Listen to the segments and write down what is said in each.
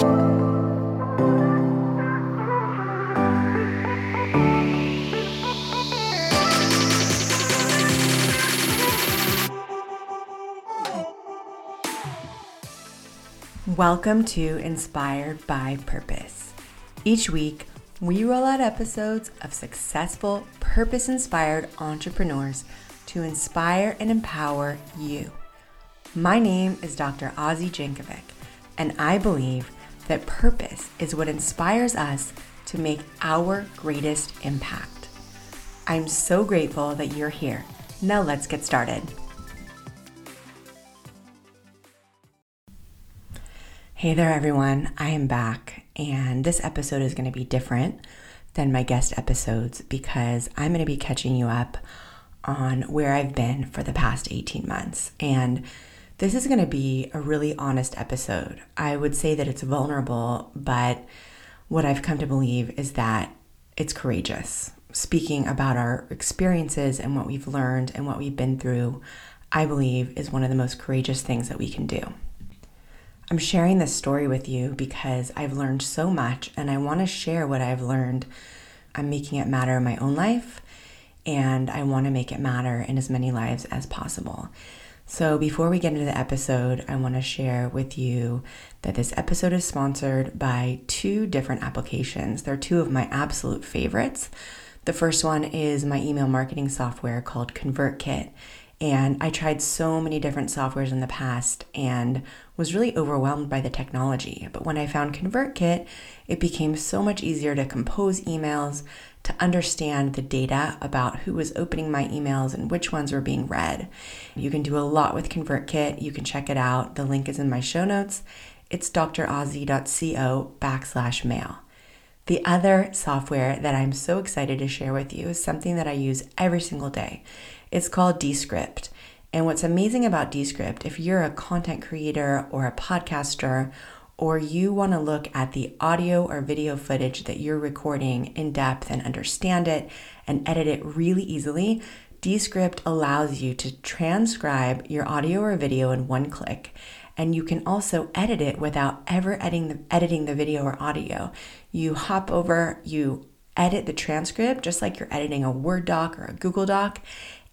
Welcome to Inspired by Purpose. Each week, we roll out episodes of successful, purpose inspired entrepreneurs to inspire and empower you. My name is Dr. Ozzy Jankovic, and I believe that purpose is what inspires us to make our greatest impact. I'm so grateful that you're here. Now let's get started. Hey there, everyone. I am back, and this episode is going to be different than my guest episodes because I'm going to be catching you up on where I've been for the past 18 months. And this is going to be a really honest episode. I would say that it's vulnerable, but what I've come to believe is that it's courageous. Speaking about our experiences and what we've learned and what we've been through, I believe is one of the most courageous things that we can do. I'm sharing this story with you because I've learned so much and I want to share what I've learned. I'm making it matter in my own life and I want to make it matter in as many lives as possible. So, before we get into the episode, I want to share with you that this episode is sponsored by two different applications. They're two of my absolute favorites. The first one is my email marketing software called ConvertKit. And I tried so many different softwares in the past and was really overwhelmed by the technology. But when I found ConvertKit, it became so much easier to compose emails, to understand the data about who was opening my emails and which ones were being read. You can do a lot with ConvertKit. You can check it out. The link is in my show notes. It's drozzy.co backslash mail. The other software that I'm so excited to share with you is something that I use every single day. It's called Descript. And what's amazing about Descript, if you're a content creator or a podcaster, or you want to look at the audio or video footage that you're recording in depth and understand it and edit it really easily, Descript allows you to transcribe your audio or video in one click. And you can also edit it without ever editing the, editing the video or audio. You hop over, you edit the transcript just like you're editing a Word doc or a Google Doc,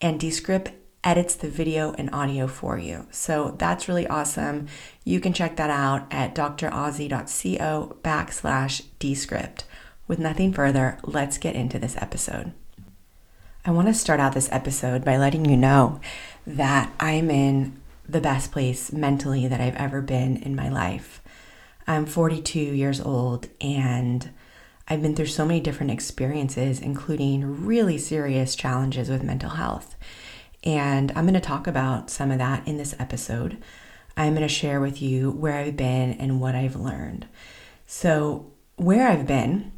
and Descript edits the video and audio for you. So that's really awesome. You can check that out at drozzy.co backslash Descript. With nothing further, let's get into this episode. I want to start out this episode by letting you know that I'm in the best place mentally that I've ever been in my life. I'm 42 years old and I've been through so many different experiences, including really serious challenges with mental health. And I'm going to talk about some of that in this episode. I'm going to share with you where I've been and what I've learned. So, where I've been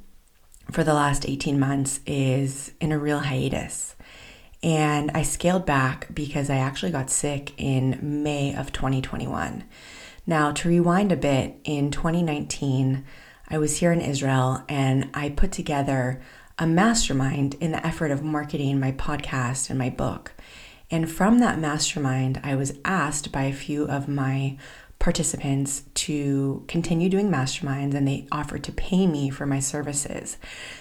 for the last 18 months is in a real hiatus. And I scaled back because I actually got sick in May of 2021. Now, to rewind a bit, in 2019, I was here in Israel and I put together a mastermind in the effort of marketing my podcast and my book. And from that mastermind, I was asked by a few of my participants to continue doing masterminds and they offered to pay me for my services.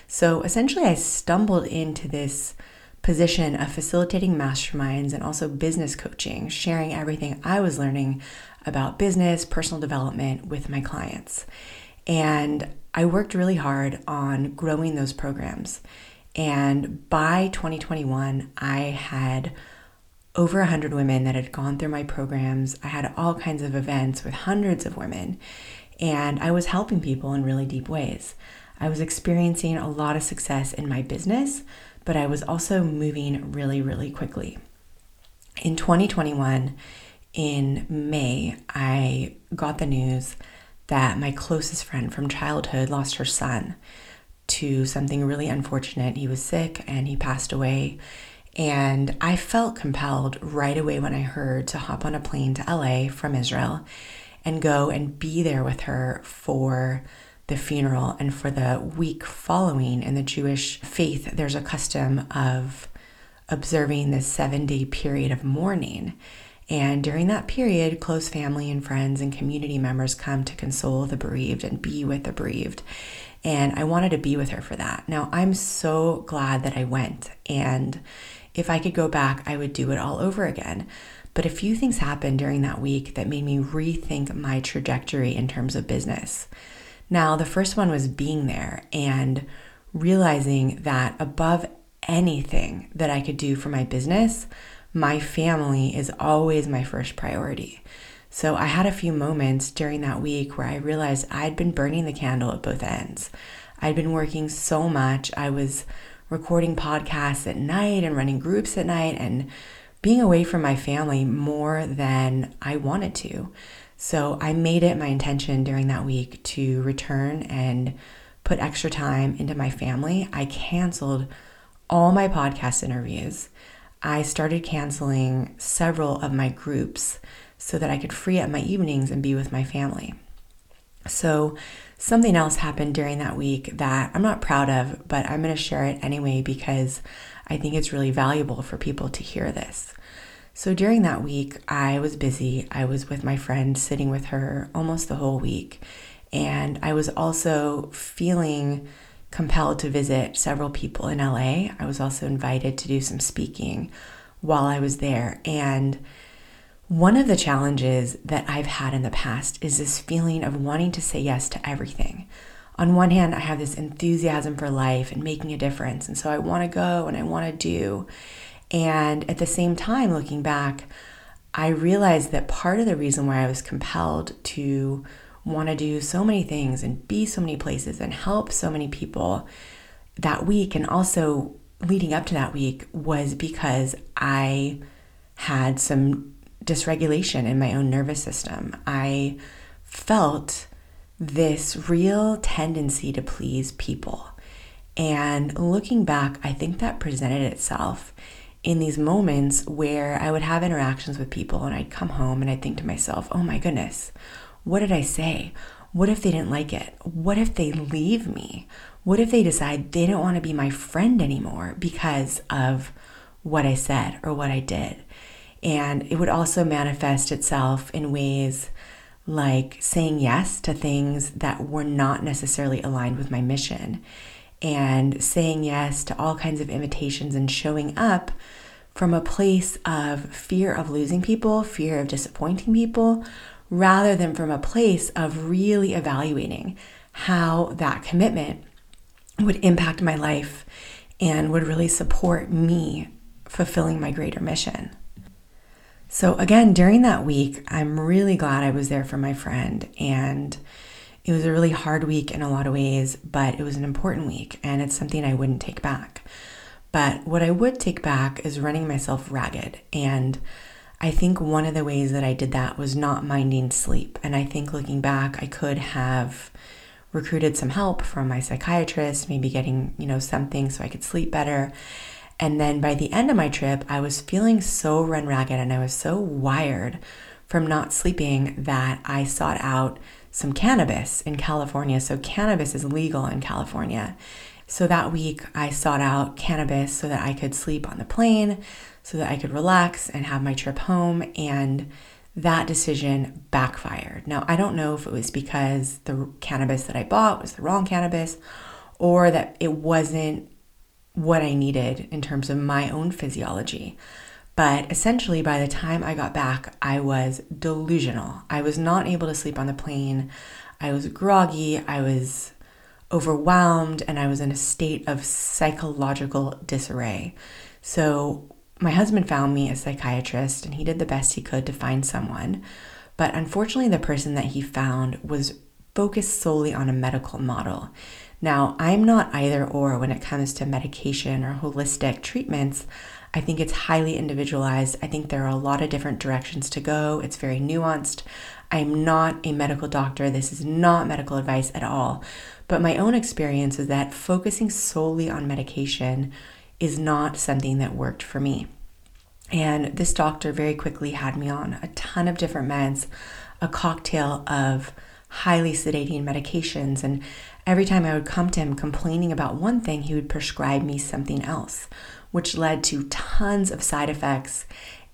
So essentially, I stumbled into this position of facilitating masterminds and also business coaching, sharing everything I was learning about business, personal development with my clients. And I worked really hard on growing those programs. And by 2021, I had over 100 women that had gone through my programs. I had all kinds of events with hundreds of women, and I was helping people in really deep ways. I was experiencing a lot of success in my business, but I was also moving really, really quickly. In 2021, in May, I got the news that my closest friend from childhood lost her son to something really unfortunate. He was sick and he passed away. And I felt compelled right away when I heard to hop on a plane to LA from Israel and go and be there with her for the funeral and for the week following. In the Jewish faith, there's a custom of observing this seven day period of mourning. And during that period, close family and friends and community members come to console the bereaved and be with the bereaved. And I wanted to be with her for that. Now, I'm so glad that I went. And if I could go back, I would do it all over again. But a few things happened during that week that made me rethink my trajectory in terms of business. Now, the first one was being there and realizing that above anything that I could do for my business, my family is always my first priority. So I had a few moments during that week where I realized I'd been burning the candle at both ends. I'd been working so much. I was recording podcasts at night and running groups at night and being away from my family more than I wanted to. So I made it my intention during that week to return and put extra time into my family. I canceled all my podcast interviews. I started canceling several of my groups so that I could free up my evenings and be with my family. So, something else happened during that week that I'm not proud of, but I'm going to share it anyway because I think it's really valuable for people to hear this. So, during that week, I was busy. I was with my friend, sitting with her almost the whole week. And I was also feeling compelled to visit several people in LA. I was also invited to do some speaking while I was there. And one of the challenges that I've had in the past is this feeling of wanting to say yes to everything. On one hand, I have this enthusiasm for life and making a difference. And so I want to go and I want to do. And at the same time, looking back, I realized that part of the reason why I was compelled to want to do so many things and be so many places and help so many people that week and also leading up to that week was because I had some dysregulation in my own nervous system. I felt this real tendency to please people. And looking back, I think that presented itself in these moments where I would have interactions with people and I'd come home and I'd think to myself, oh my goodness, what did I say? What if they didn't like it? What if they leave me? What if they decide they don't want to be my friend anymore because of what I said or what I did? And it would also manifest itself in ways like saying yes to things that were not necessarily aligned with my mission, and saying yes to all kinds of invitations and showing up from a place of fear of losing people, fear of disappointing people, rather than from a place of really evaluating how that commitment would impact my life and would really support me fulfilling my greater mission. So, again, during that week, I'm really glad I was there for my friend. And it was a really hard week in a lot of ways, but it was an important week and it's something I wouldn't take back. But what I would take back is running myself ragged and I think one of the ways that I did that was not minding sleep. And I think looking back, I could have recruited some help from my psychiatrist, maybe getting, you know, something so I could sleep better. And then by the end of my trip, I was feeling so run ragged and I was so wired from not sleeping that I sought out some cannabis in California. So, cannabis is legal in California. So, that week, I sought out cannabis so that I could sleep on the plane, so that I could relax and have my trip home. And that decision backfired. Now, I don't know if it was because the cannabis that I bought was the wrong cannabis or that it wasn't what I needed in terms of my own physiology. But essentially, by the time I got back, I was delusional. I was not able to sleep on the plane. I was groggy. I was overwhelmed and I was in a state of psychological disarray. So, my husband found me a psychiatrist and he did the best he could to find someone. But unfortunately, the person that he found was focused solely on a medical model. Now, I'm not either or when it comes to medication or holistic treatments. I think it's highly individualized. I think there are a lot of different directions to go. It's very nuanced. I'm not a medical doctor. This is not medical advice at all. But my own experience is that focusing solely on medication is not something that worked for me. And this doctor very quickly had me on a ton of different meds, a cocktail of highly sedating medications. And every time I would come to him complaining about one thing, he would prescribe me something else, which led to tons of side effects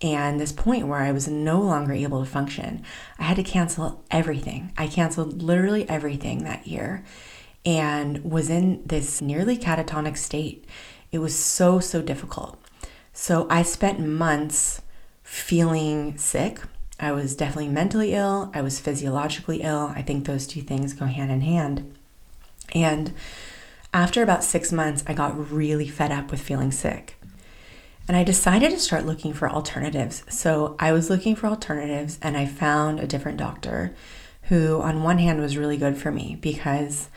and this point where I was no longer able to function. I had to cancel everything. I canceled literally everything that year and was in this nearly catatonic state. It was so, so difficult. So I spent months feeling sick. I was definitely mentally ill. I was physiologically ill. I think those two things go hand in hand. And after about six months, I got really fed up with feeling sick. And I decided to start looking for alternatives. So I was looking for alternatives and I found a different doctor who, on one hand, was really good for me because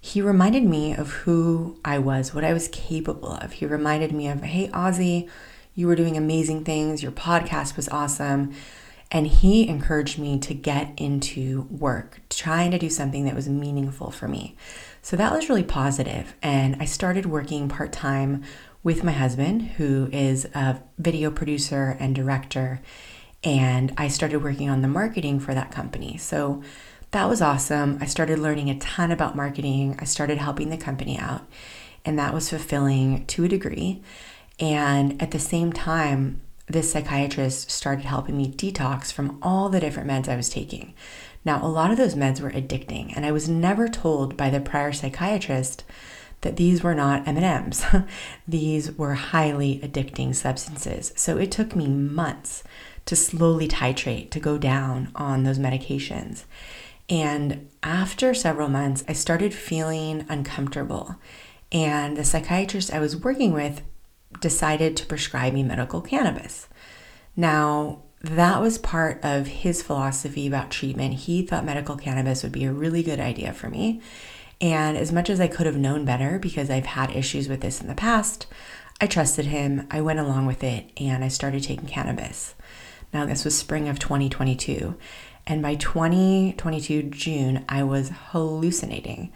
he reminded me of who I was, what I was capable of. He reminded me of, hey, Ozzy, you were doing amazing things. Your podcast was awesome. And he encouraged me to get into work, trying to do something that was meaningful for me. So that was really positive. And I started working part time with my husband, who is a video producer and director. And I started working on the marketing for that company. So that was awesome. I started learning a ton about marketing. I started helping the company out, and that was fulfilling to a degree. And at the same time, this psychiatrist started helping me detox from all the different meds I was taking. Now, a lot of those meds were addicting, and I was never told by the prior psychiatrist that these were not M&Ms. these were highly addicting substances. So it took me months to slowly titrate to go down on those medications. And after several months, I started feeling uncomfortable. And the psychiatrist I was working with decided to prescribe me medical cannabis. Now, that was part of his philosophy about treatment. He thought medical cannabis would be a really good idea for me. And as much as I could have known better because I've had issues with this in the past, I trusted him. I went along with it and I started taking cannabis. Now, this was spring of 2022. And by 2022 June, I was hallucinating.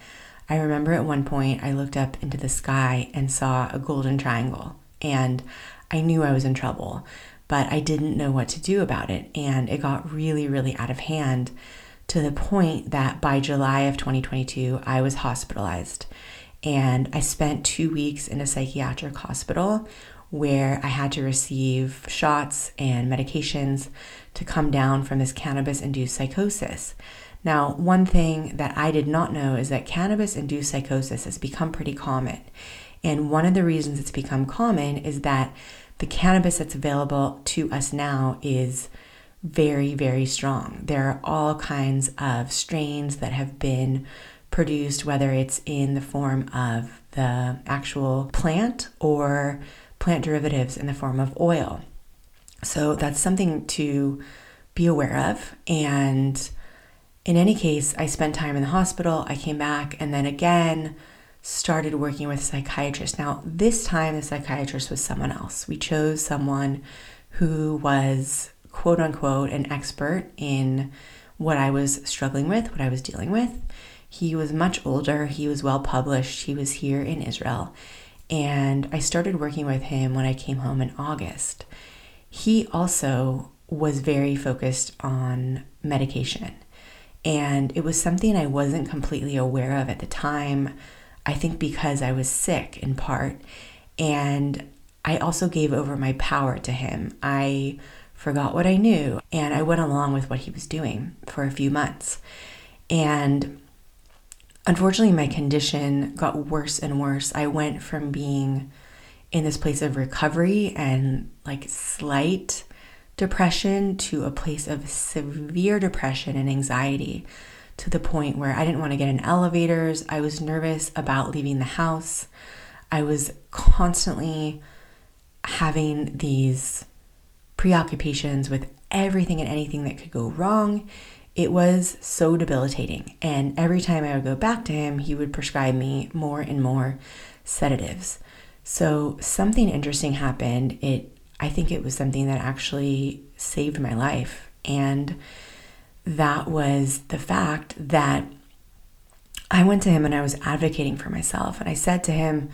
I remember at one point I looked up into the sky and saw a golden triangle, and I knew I was in trouble, but I didn't know what to do about it. And it got really, really out of hand to the point that by July of 2022, I was hospitalized. And I spent two weeks in a psychiatric hospital where I had to receive shots and medications to come down from this cannabis induced psychosis. Now, one thing that I did not know is that cannabis induced psychosis has become pretty common. And one of the reasons it's become common is that the cannabis that's available to us now is very, very strong. There are all kinds of strains that have been produced, whether it's in the form of the actual plant or plant derivatives in the form of oil. So that's something to be aware of. And in any case, I spent time in the hospital. I came back and then again started working with a psychiatrist. Now, this time the psychiatrist was someone else. We chose someone who was quote unquote an expert in what I was struggling with, what I was dealing with. He was much older, he was well published, he was here in Israel. And I started working with him when I came home in August. He also was very focused on medication. And it was something I wasn't completely aware of at the time. I think because I was sick in part. And I also gave over my power to him. I forgot what I knew, and I went along with what he was doing for a few months. And unfortunately, my condition got worse and worse. I went from being in this place of recovery and like slight depression to a place of severe depression and anxiety to the point where I didn't want to get in elevators. I was nervous about leaving the house. I was constantly having these preoccupations with everything and anything that could go wrong. It was so debilitating. And every time I would go back to him, he would prescribe me more and more sedatives. So something interesting happened. It I think it was something that actually saved my life. And that was the fact that I went to him and I was advocating for myself. And I said to him,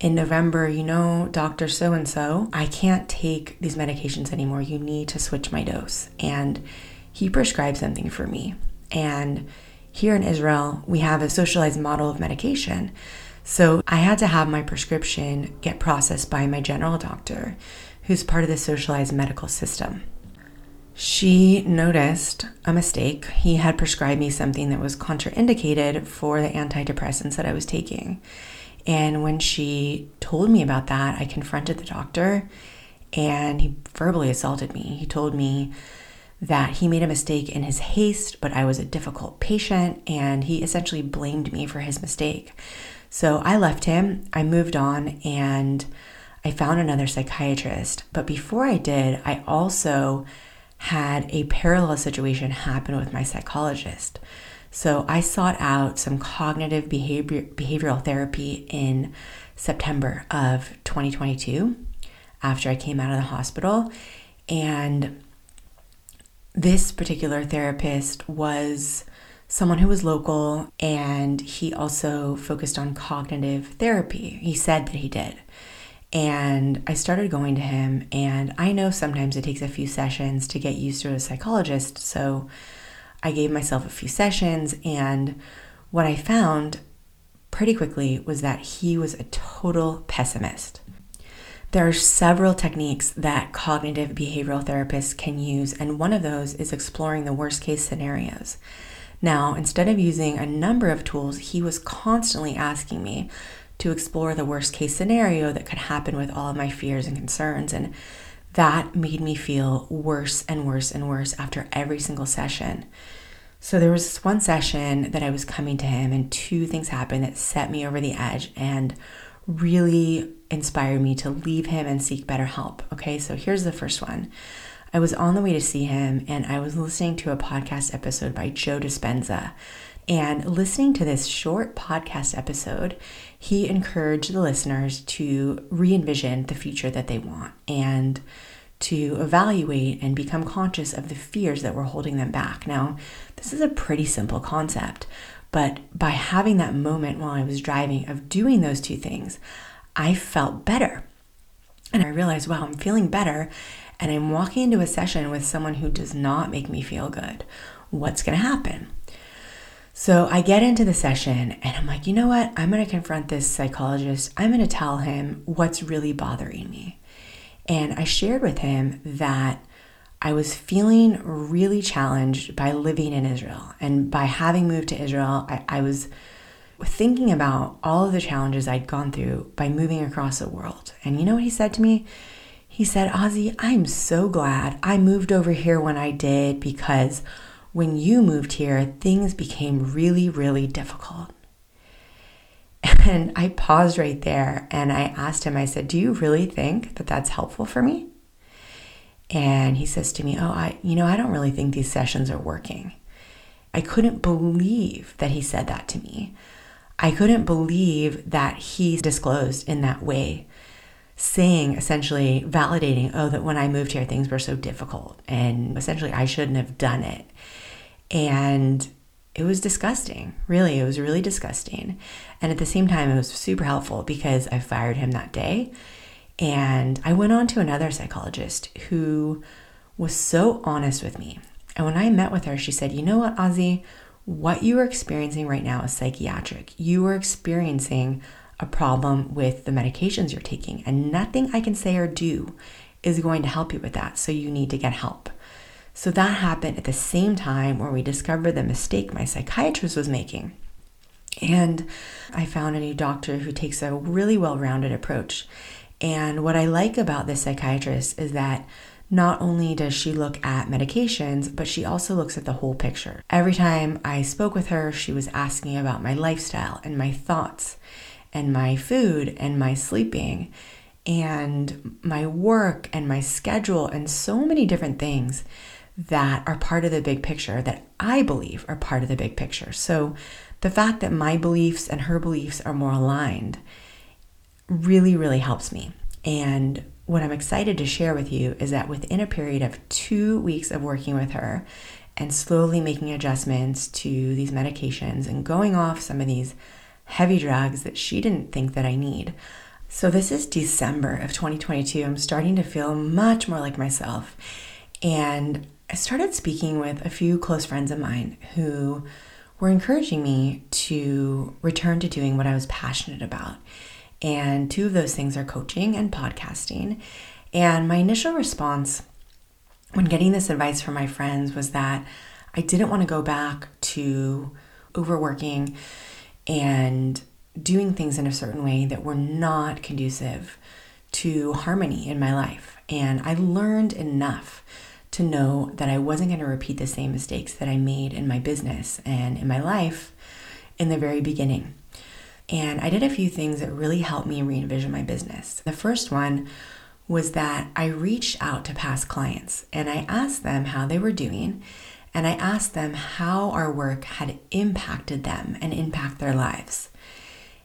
in November, you know, Dr. So and so, I can't take these medications anymore. You need to switch my dose. And he prescribed something for me. And here in Israel, we have a socialized model of medication. So I had to have my prescription get processed by my general doctor, who's part of the socialized medical system. She noticed a mistake. He had prescribed me something that was contraindicated for the antidepressants that I was taking. And when she told me about that, I confronted the doctor and he verbally assaulted me. He told me that he made a mistake in his haste, but I was a difficult patient, and he essentially blamed me for his mistake. So I left him, I moved on, and I found another psychiatrist. But before I did, I also had a parallel situation happen with my psychologist. So I sought out some cognitive behavior, behavioral therapy in September of 2022 after I came out of the hospital. And this particular therapist was someone who was local and he also focused on cognitive therapy. He said that he did. And I started going to him, and I know sometimes it takes a few sessions to get used to a psychologist. So I gave myself a few sessions, and what I found pretty quickly was that he was a total pessimist. There are several techniques that cognitive behavioral therapists can use, and one of those is exploring the worst case scenarios. Now, instead of using a number of tools, he was constantly asking me to explore the worst case scenario that could happen with all of my fears and concerns. And that made me feel worse and worse and worse after every single session. So there was this one session that I was coming to him, and two things happened that set me over the edge and really inspired me to leave him and seek better help. Okay, so here's the first one. I was on the way to see him, and I was listening to a podcast episode by Joe Dispenza. And listening to this short podcast episode, he encouraged the listeners to re envision the future that they want and to evaluate and become conscious of the fears that were holding them back. Now, this is a pretty simple concept, but by having that moment while I was driving of doing those two things, I felt better. And I realized, wow, I'm feeling better. And I'm walking into a session with someone who does not make me feel good. What's going to happen? So I get into the session and I'm like, you know what? I'm going to confront this psychologist. I'm going to tell him what's really bothering me. And I shared with him that I was feeling really challenged by living in Israel. And by having moved to Israel, I, I was thinking about all of the challenges I'd gone through by moving across the world. And you know what he said to me? He said, Ozzy, I'm so glad I moved over here when I did because when you moved here, things became really, really difficult. And I paused right there and I asked him, I said, Do you really think that that's helpful for me? And he says to me, Oh, I, you know, I don't really think these sessions are working. I couldn't believe that he said that to me. I couldn't believe that he disclosed in that way, saying essentially, validating, oh, that when I moved here, things were so difficult. And essentially, I shouldn't have done it. And it was disgusting. Really, it was really disgusting. And at the same time, it was super helpful because I fired him that day. And I went on to another psychologist who was so honest with me. And when I met with her, she said, You know what, Ozzy? What you are experiencing right now is psychiatric. You are experiencing a problem with the medications you're taking, and nothing I can say or do is going to help you with that. So you need to get help. So that happened at the same time where we discovered the mistake my psychiatrist was making. And I found a new doctor who takes a really well rounded approach. And what I like about this psychiatrist is that not only does she look at medications, but she also looks at the whole picture. Every time I spoke with her, she was asking about my lifestyle and my thoughts and my food and my sleeping and my work and my schedule and so many different things that are part of the big picture that I believe are part of the big picture. So the fact that my beliefs and her beliefs are more aligned really, really helps me. And what I'm excited to share with you is that within a period of two weeks of working with her and slowly making adjustments to these medications and going off some of these heavy drugs that she didn't think that I need. So this is December of 2022. I'm starting to feel much more like myself. And I started speaking with a few close friends of mine who were encouraging me to return to doing what I was passionate about. And two of those things are coaching and podcasting. And my initial response when getting this advice from my friends was that I didn't want to go back to overworking and doing things in a certain way that were not conducive to harmony in my life. And I learned enough to know that I wasn't going to repeat the same mistakes that I made in my business and in my life in the very beginning. And I did a few things that really helped me re envision my business. The first one was that I reached out to past clients and I asked them how they were doing. And I asked them how our work had impacted them and impact their lives.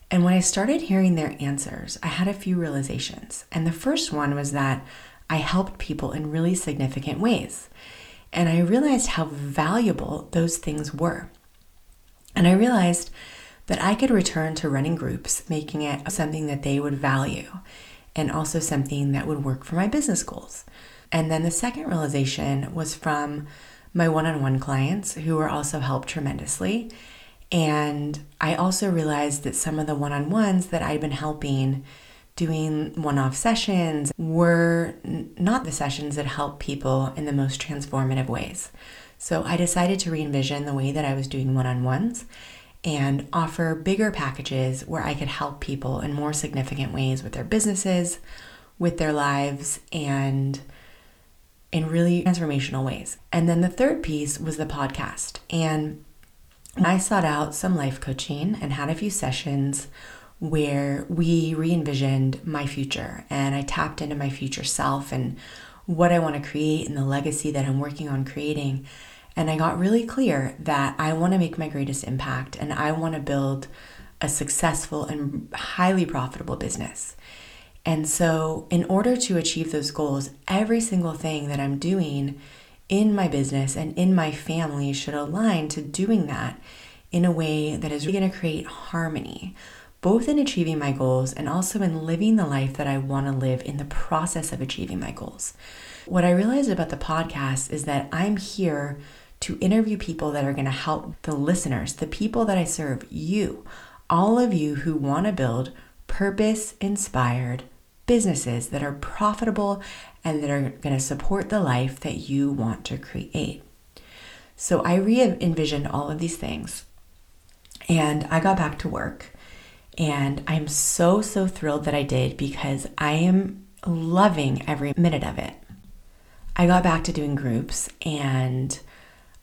And when I started hearing their answers, I had a few realizations. And the first one was that I helped people in really significant ways. And I realized how valuable those things were. And I realized that I could return to running groups, making it something that they would value and also something that would work for my business goals. And then the second realization was from my one on one clients who were also helped tremendously. And I also realized that some of the one on ones that I'd been helping doing one off sessions were not the sessions that help people in the most transformative ways. So I decided to re envision the way that I was doing one on ones and offer bigger packages where I could help people in more significant ways with their businesses, with their lives, and in really transformational ways. And then the third piece was the podcast. And I sought out some life coaching and had a few sessions where we re envisioned my future and I tapped into my future self and what I want to create and the legacy that I'm working on creating. And I got really clear that I want to make my greatest impact and I want to build a successful and highly profitable business. And so, in order to achieve those goals, every single thing that I'm doing in my business and in my family should align to doing that in a way that is really going to create harmony, both in achieving my goals and also in living the life that I want to live in the process of achieving my goals. What I realized about the podcast is that I'm here to interview people that are going to help the listeners, the people that I serve, you, all of you who want to build purpose inspired businesses that are profitable and that are going to support the life that you want to create. So I re envisioned all of these things and I got back to work. And I'm so, so thrilled that I did because I am loving every minute of it. I got back to doing groups and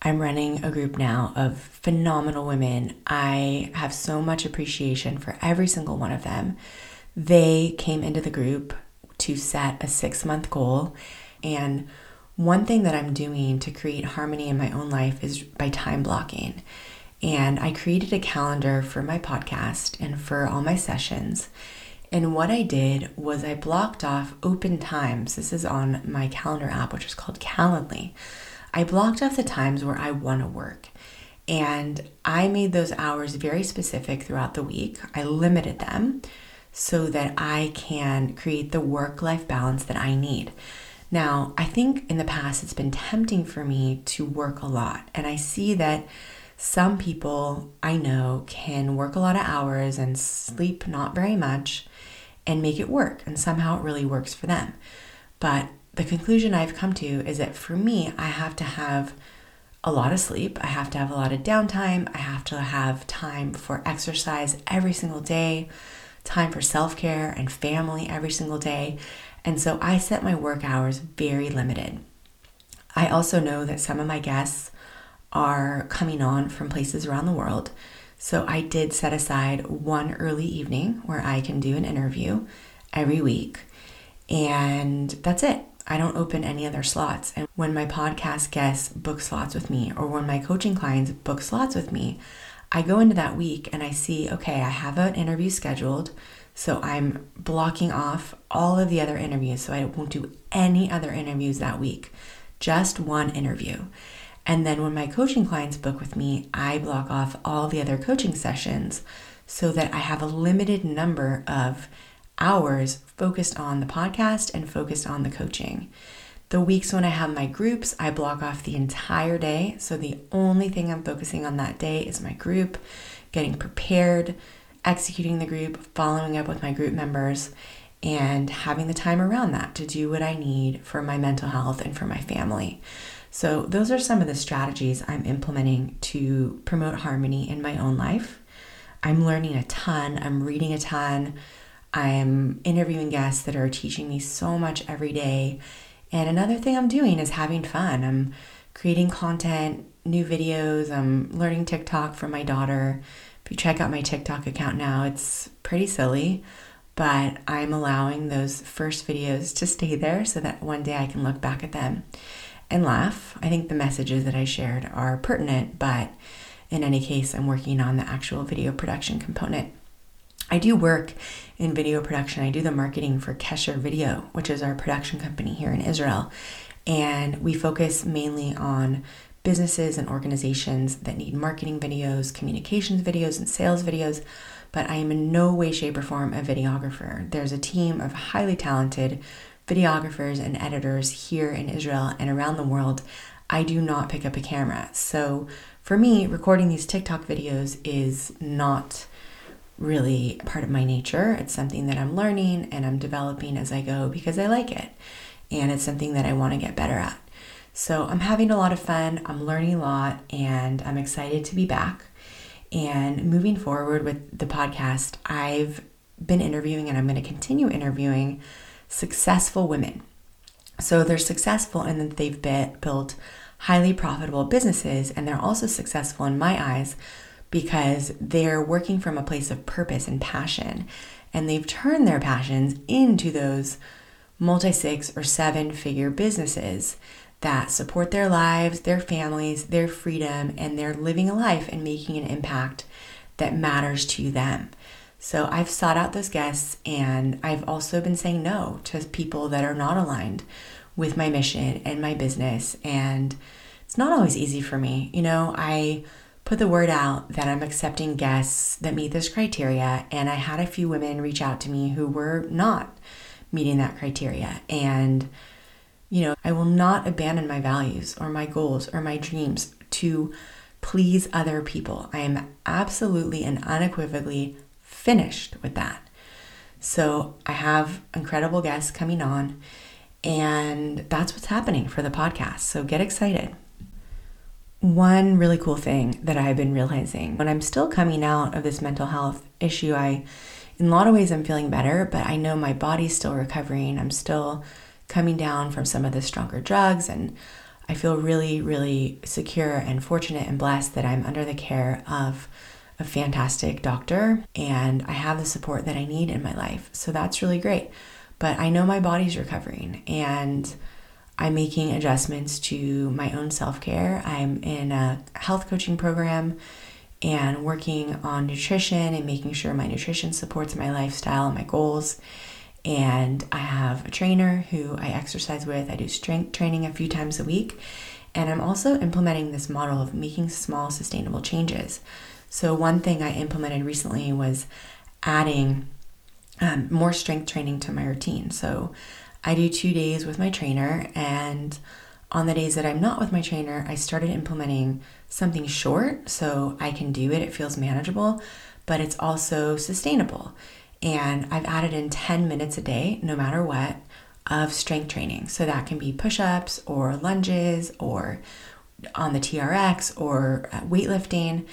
I'm running a group now of phenomenal women. I have so much appreciation for every single one of them they came into the group to set a six month goal. And one thing that I'm doing to create harmony in my own life is by time blocking. And I created a calendar for my podcast and for all my sessions. And what I did was I blocked off open times. This is on my calendar app, which is called Calendly. I blocked off the times where I want to work. And I made those hours very specific throughout the week. I limited them so that I can create the work life balance that I need. Now, I think in the past it's been tempting for me to work a lot, and I see that some people I know can work a lot of hours and sleep not very much and make it work, and somehow it really works for them. But the conclusion I've come to is that for me, I have to have a lot of sleep. I have to have a lot of downtime. I have to have time for exercise every single day time for self care and family every single day. And so I set my work hours very limited. I also know that some of my guests are coming on from places around the world. So I did set aside one early evening where I can do an interview every week. And that's it. I don't open any other slots. And when my podcast guests book slots with me, or when my coaching clients book slots with me, I go into that week and I see, okay, I have an interview scheduled. So I'm blocking off all of the other interviews. So I won't do any other interviews that week, just one interview. And then when my coaching clients book with me, I block off all the other coaching sessions so that I have a limited number of hours focused on the podcast and focused on the coaching. The weeks when I have my groups, I block off the entire day. So the only thing I'm focusing on that day is my group, getting prepared, executing the group, following up with my group members. and having the time around that to do what I need for my mental health and for my family. So, those are some of the strategies I'm implementing to promote harmony in my own life. I'm learning a ton, I'm reading a ton, I'm interviewing guests that are teaching me so much every day. And another thing I'm doing is having fun. I'm creating content, new videos, I'm learning TikTok from my daughter. If you check out my TikTok account now, it's pretty silly, but I'm allowing those first videos to stay there so that one day I can look back at them and laugh. I think the messages that I shared are pertinent, but in any case, I'm working on the actual video production component. I do work in video production. I do the marketing for Kesher Video, which is our production company here in Israel. And we focus mainly on businesses and organizations that need marketing videos, communications videos, and sales videos. But I am in no way, shape, or form a videographer. There's a team of highly talented videographers and editors here in Israel and around the world. I do not pick up a camera. So for me, recording these TikTok videos is not really part of my nature. It's something that I'm learning and I'm developing as I go because I like it. And it's something that I want to get better at. So I'm having a lot of fun. I'm learning a lot and I'm excited to be back. And moving forward with the podcast, I've been interviewing and I'm going to continue interviewing successful women. So they're successful in that they've built highly profitable businesses and they're also successful in my eyes because they're working from a place of purpose and passion and they've turned their passions into those multi six or seven figure businesses that support their lives, their families, their freedom, and they're living a life and making an impact that matters to them. So I've sought out those guests and I've also been saying no to people that are not aligned with my mission and my business. And it's not always easy for me. You know, I put the word out that I'm accepting guests that meet this criteria. And I had a few women reach out to me who were not meeting that criteria. And, you know, I will not abandon my values or my goals or my dreams to please other people. I am absolutely and unequivocally finished with that. So I have incredible guests coming on, and that's what's happening for the podcast. So get excited. One really cool thing that I've been realizing when I'm still coming out of this mental health issue, I, in a lot of ways, I'm feeling better, but I know my body's still recovering. I'm still coming down from some of the stronger drugs, and I feel really, really secure and fortunate and blessed that I'm under the care of a fantastic doctor and I have the support that I need in my life. So that's really great. But I know my body's recovering and I'm making adjustments to my own self care. I'm in a health coaching program and working on nutrition and making sure my nutrition supports my lifestyle and my goals. And I have a trainer who I exercise with. I do strength training a few times a week. And I'm also implementing this model of making small, sustainable changes. So, one thing I implemented recently was adding um, more strength training to my routine. So, I do two days with my trainer, and on the days that I'm not with my trainer, I started implementing something short so I can do it. It feels manageable, but it's also sustainable. And I've added in 10 minutes a day, no matter what, of strength training. So that can be push ups or lunges or on the TRX or uh, weightlifting.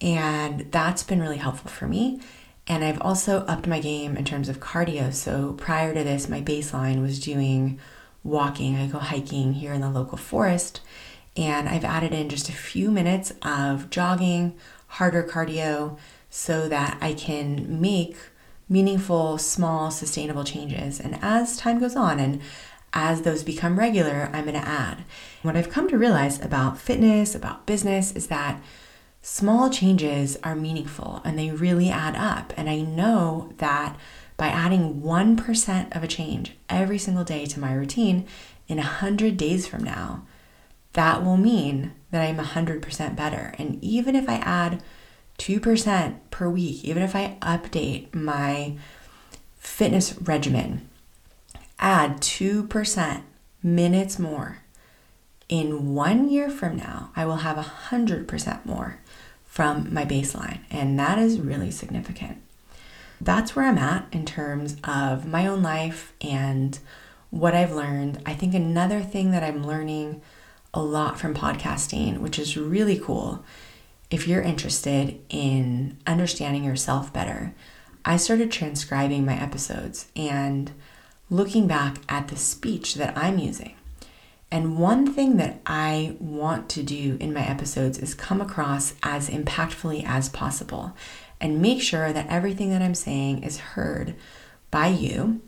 And that's been really helpful for me. And I've also upped my game in terms of cardio. So prior to this, my baseline was doing walking. I go hiking here in the local forest. And I've added in just a few minutes of jogging, harder cardio, so that I can make meaningful, small, sustainable changes. And as time goes on and as those become regular, I'm going to add. What I've come to realize about fitness, about business, is that small changes are meaningful and they really add up. And I know that by adding 1% of a change every single day to my routine in 100 days from now, that will mean that I'm 100% better. And even if I add 2% per week, even if I update my fitness regimen, add 2% minutes more, in one year from now, I will have 100% more from my baseline. And that is really significant. that's where I'm at in terms of my own life and what I've learned. I think another thing that I'm learning a lot from podcasting, which is really cool if you're interested in understanding yourself better. I started transcribing my episodes and looking back at the speech that I'm using. And one thing that I want to do in my episodes is come across as impactfully as possible and make sure that everything that I'm saying is heard by you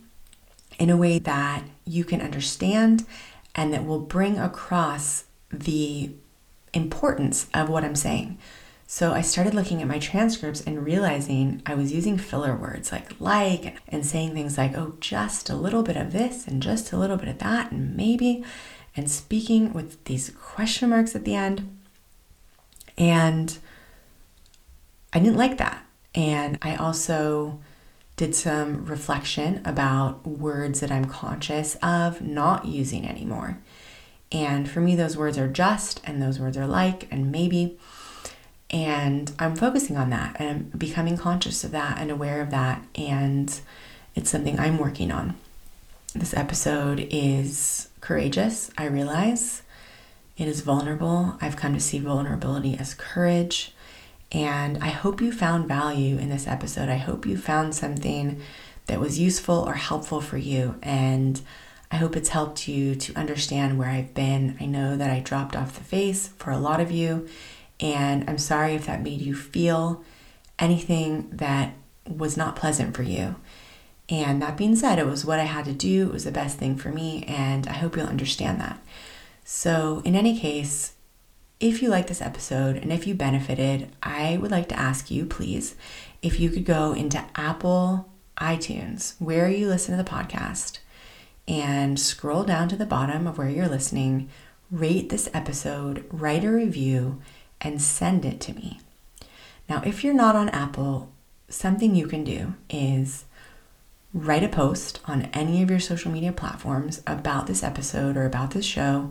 in a way that you can understand and that will bring across the importance of what I'm saying. So I started looking at my transcripts and realizing I was using filler words like like and saying things like, oh, just a little bit of this and just a little bit of that and maybe, and speaking with these question marks at the end. And I didn't like that. And I also did some reflection about words that I'm conscious of not using anymore. And for me, those words are just, and those words are like, and maybe. And I'm focusing on that and I'm becoming conscious of that and aware of that. And it's something I'm working on. This episode is courageous, I realize. It is vulnerable. I've come to see vulnerability as courage. And I hope you found value in this episode. I hope you found something that was useful or helpful for you. And I hope it's helped you to understand where I've been. I know that I dropped off the face for a lot of you, and I'm sorry if that made you feel anything that was not pleasant for you. And that being said, it was what I had to do, it was the best thing for me, and I hope you'll understand that. So, in any case, if you like this episode and if you benefited, I would like to ask you, please, if you could go into Apple iTunes, where you listen to the podcast, and scroll down to the bottom of where you're listening, rate this episode, write a review, and send it to me. Now, if you're not on Apple, something you can do is write a post on any of your social media platforms about this episode or about this show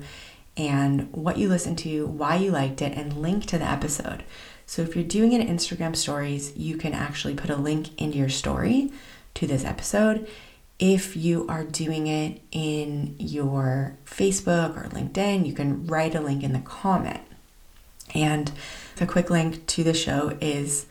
and what you listened to, why you liked it, and link to the episode. So if you're doing in Instagram stories, you can actually put a link into your story to this episode. If you are doing it in your Facebook or LinkedIn, you can write a link in the comment. And the quick link to the show is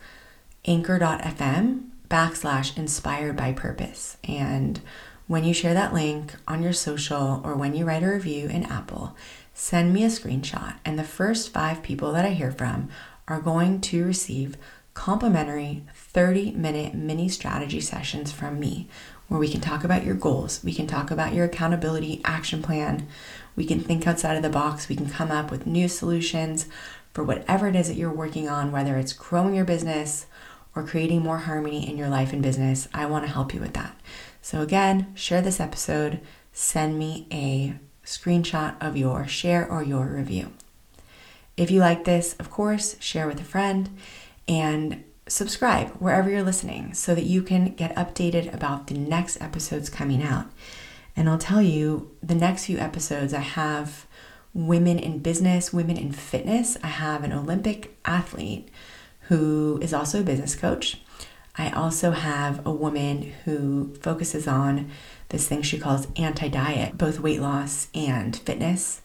anchor.fm backslash inspired by purpose. And when you share that link on your social or when you write a review in Apple, send me a screenshot. And the first five people that I hear from are going to receive complimentary 30 minute mini strategy sessions from me where we can talk about your goals, we can talk about your accountability action plan, we can think outside of the box, we can come up with new solutions for whatever it is that you're working on, whether it's growing your business or creating more harmony in your life and business. I want to help you with that. So, again, share this episode, send me a screenshot of your share or your review. If you like this, of course, share with a friend and subscribe wherever you're listening so that you can get updated about the next episodes coming out. And I'll tell you, the next few episodes, I have women in business, women in fitness. I have an Olympic athlete who is also a business coach. I also have a woman who focuses on this thing she calls anti diet, both weight loss and fitness.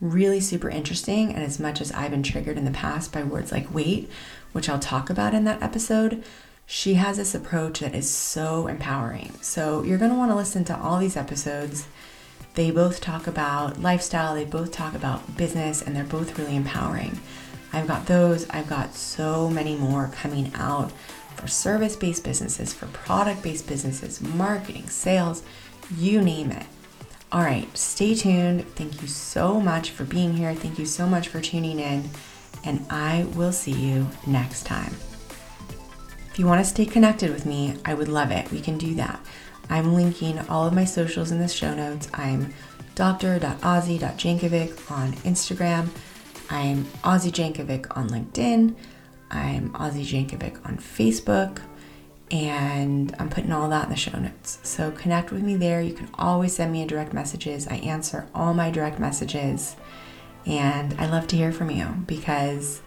Really super interesting. And as much as I've been triggered in the past by words like weight, which I'll talk about in that episode, she has this approach that is so empowering. So you're going to want to listen to all these episodes they both talk about lifestyle, they both talk about business, and they're both really empowering. I've got those, I've got so many more coming out for service based businesses, for product based businesses, marketing, sales, you name it. All right, stay tuned. Thank you so much for being here. Thank you so much for tuning in, and I will see you next time. If you want to stay connected with me, I would love it. We can do that. I'm linking all of my socials in the show notes. I'm dr.ozzy.jankovic on Instagram. I'm Ozzy Jankovic on LinkedIn. I'm Ozzy Jankovic on Facebook. And I'm putting all that in the show notes. So connect with me there. You can always send me a direct messages. I answer all my direct messages. And I love to hear from you because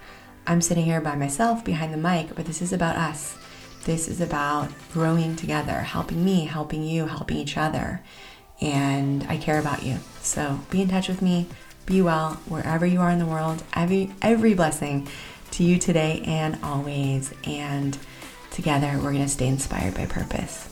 I'm sitting here by myself behind the mic, but this is about us. This is about growing together, helping me, helping you, helping each other. And I care about you. So be in touch with me. Be well wherever you are in the world. Every every blessing to you today and always. And together we're going to stay inspired by purpose.